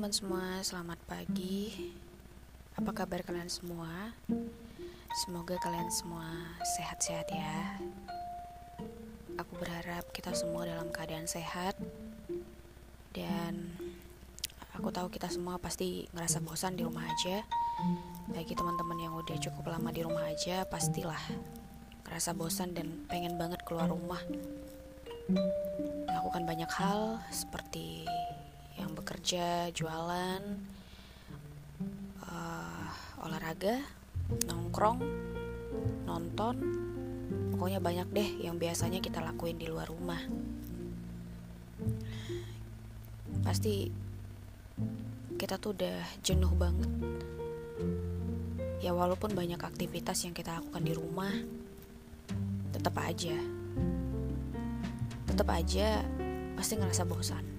teman-teman semua, selamat pagi. Apa kabar kalian semua? Semoga kalian semua sehat-sehat ya. Aku berharap kita semua dalam keadaan sehat. Dan aku tahu kita semua pasti ngerasa bosan di rumah aja. Bagi teman-teman yang udah cukup lama di rumah aja, pastilah ngerasa bosan dan pengen banget keluar rumah. Melakukan banyak hal seperti yang bekerja, jualan, uh, olahraga, nongkrong, nonton, pokoknya banyak deh yang biasanya kita lakuin di luar rumah. Pasti kita tuh udah jenuh banget. Ya walaupun banyak aktivitas yang kita lakukan di rumah, tetap aja, tetap aja pasti ngerasa bosan.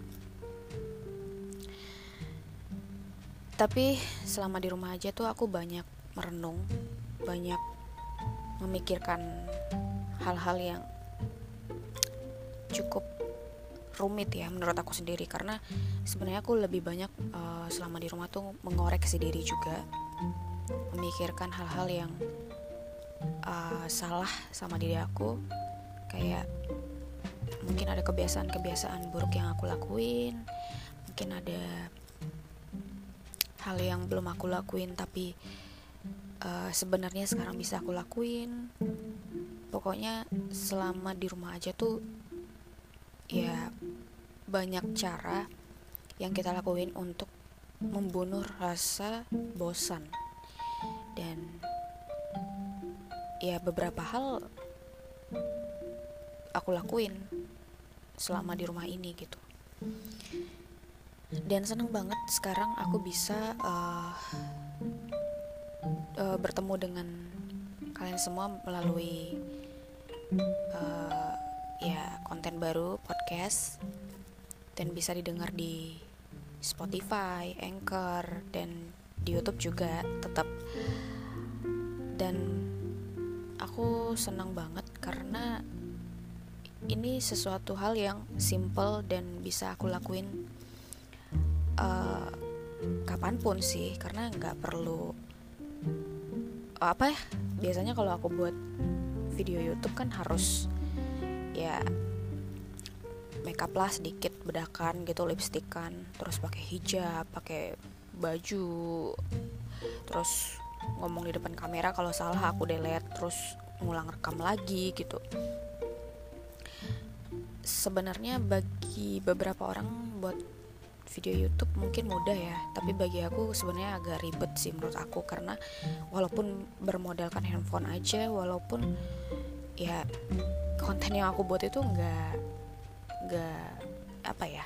Tapi selama di rumah aja tuh aku banyak merenung banyak memikirkan hal-hal yang cukup rumit ya menurut aku sendiri. Karena sebenarnya aku lebih banyak uh, selama di rumah tuh mengoreksi diri juga memikirkan hal-hal yang uh, salah sama diri aku. Kayak mungkin ada kebiasaan-kebiasaan buruk yang aku lakuin mungkin ada hal yang belum aku lakuin tapi uh, sebenarnya sekarang bisa aku lakuin. Pokoknya selama di rumah aja tuh ya banyak cara yang kita lakuin untuk membunuh rasa bosan. Dan ya beberapa hal aku lakuin selama di rumah ini gitu dan seneng banget sekarang aku bisa uh, uh, bertemu dengan kalian semua melalui uh, ya konten baru podcast dan bisa didengar di Spotify, Anchor dan di YouTube juga tetap. Dan aku senang banget karena ini sesuatu hal yang simple dan bisa aku lakuin kapan pun sih karena nggak perlu apa ya biasanya kalau aku buat video YouTube kan harus ya makeup lah sedikit bedakan gitu lipstikan terus pakai hijab pakai baju terus ngomong di depan kamera kalau salah aku delete terus ngulang rekam lagi gitu. Sebenarnya bagi beberapa orang buat video YouTube mungkin mudah ya. Tapi bagi aku sebenarnya agak ribet sih menurut aku. Karena walaupun bermodalkan handphone aja walaupun ya konten yang aku buat itu nggak nggak apa ya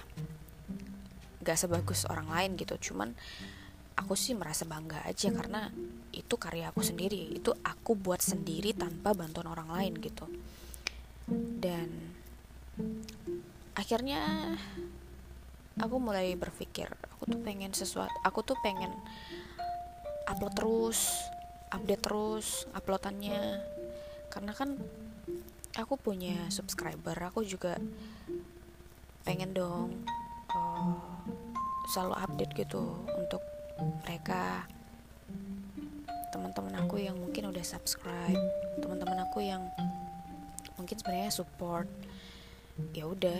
nggak sebagus orang lain gitu. Cuman aku sih merasa bangga aja karena itu karya aku sendiri. Itu aku buat sendiri tanpa bantuan orang lain gitu. Dan akhirnya aku mulai berpikir aku tuh pengen sesuatu aku tuh pengen upload terus update terus uploadannya. Karena kan aku punya subscriber aku juga pengen dong uh, selalu update gitu untuk mereka. Teman-teman aku yang mungkin udah subscribe teman-teman aku yang mungkin sebenarnya support ya udah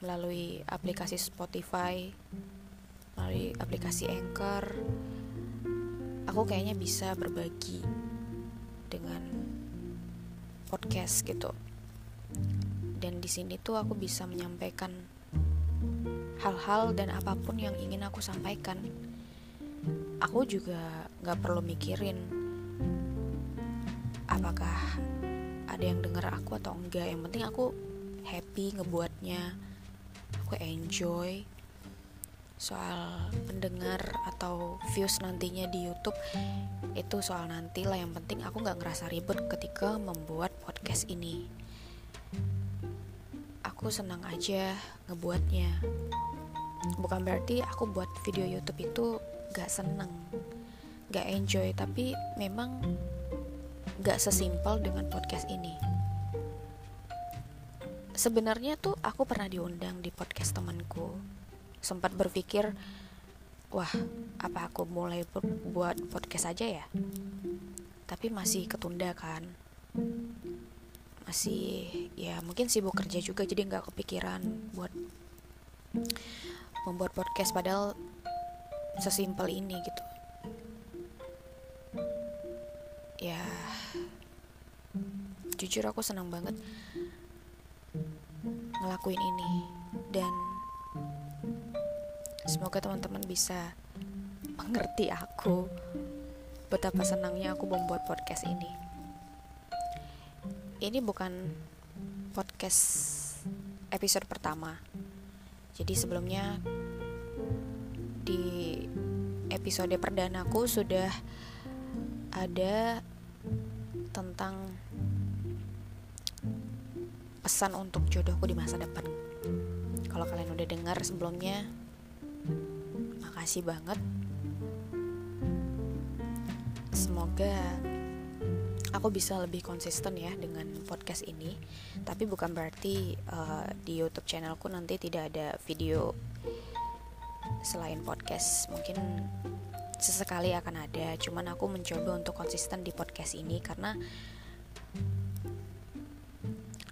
melalui aplikasi Spotify, melalui aplikasi Anchor, aku kayaknya bisa berbagi dengan podcast gitu. Dan di sini tuh aku bisa menyampaikan hal-hal dan apa pun yang ingin aku sampaikan. Aku juga gak perlu mikirin apakah ada yang dengar aku atau enggak. Yang penting aku happy ngebuatnya aku enjoy soal pendengar atau views nantinya di YouTube. Itu soal nanti lah yang penting aku nggak ngerasa ribet ketika membuat podcast ini. Aku senang aja ngebuatnya. Bukan berarti aku buat video YouTube itu gak seneng gak enjoy tapi memang gak sesimpel dengan podcast ini sebenarnya tuh aku pernah diundang di podcast temanku. Sempat berpikir wah apa aku mulai buat podcast aja ya? Tapi masih ketunda kan. Masih ya mungkin sibuk kerja juga jadi nggak kepikiran buat membuat podcast padahal sesimpel ini gitu. Ya jujur aku senang banget ngelakuin ini dan semoga teman-teman bisa mengerti aku betapa senangnya aku membuat podcast ini. Ini bukan podcast episode pertama. Jadi sebelumnya di episode perdanaku sudah ada tentang pesan untuk jodohku di masa depan. Kalau kalian udah dengar sebelumnya, makasih banget. Semoga aku bisa lebih konsisten ya dengan podcast ini. Tapi bukan berarti uh, di YouTube channelku nanti tidak ada video selain podcast. Mungkin sesekali akan ada. Cuman aku mencoba untuk konsisten di podcast ini karena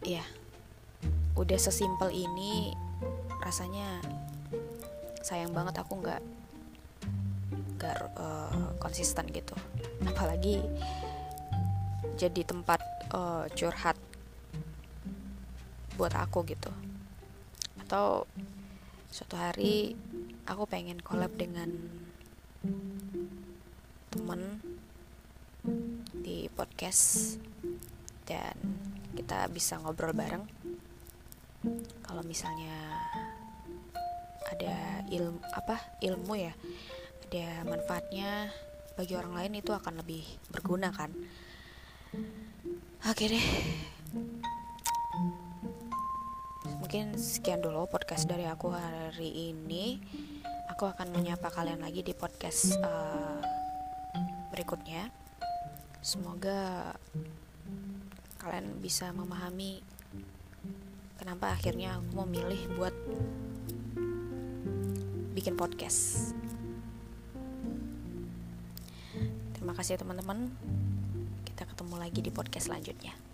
ya udah sesimpel ini rasanya sayang banget aku nggak nggak uh, konsisten gitu. Apalagi jadi tempat uh, curhat buat aku gitu. Atau suatu hari aku pengen collab dengan temen di podcast dan kita bisa ngobrol bareng. Kalau misalnya ada ilmu apa ilmu ya ada manfaatnya bagi orang lain itu akan lebih berguna kan. Oke deh. Mungkin sekian dulu podcast dari aku hari ini. Aku akan menyapa kalian lagi di podcast uh, berikutnya. Semoga kalian bisa memahami kenapa akhirnya aku memilih buat bikin podcast Terima kasih teman-teman. Kita ketemu lagi di podcast selanjutnya.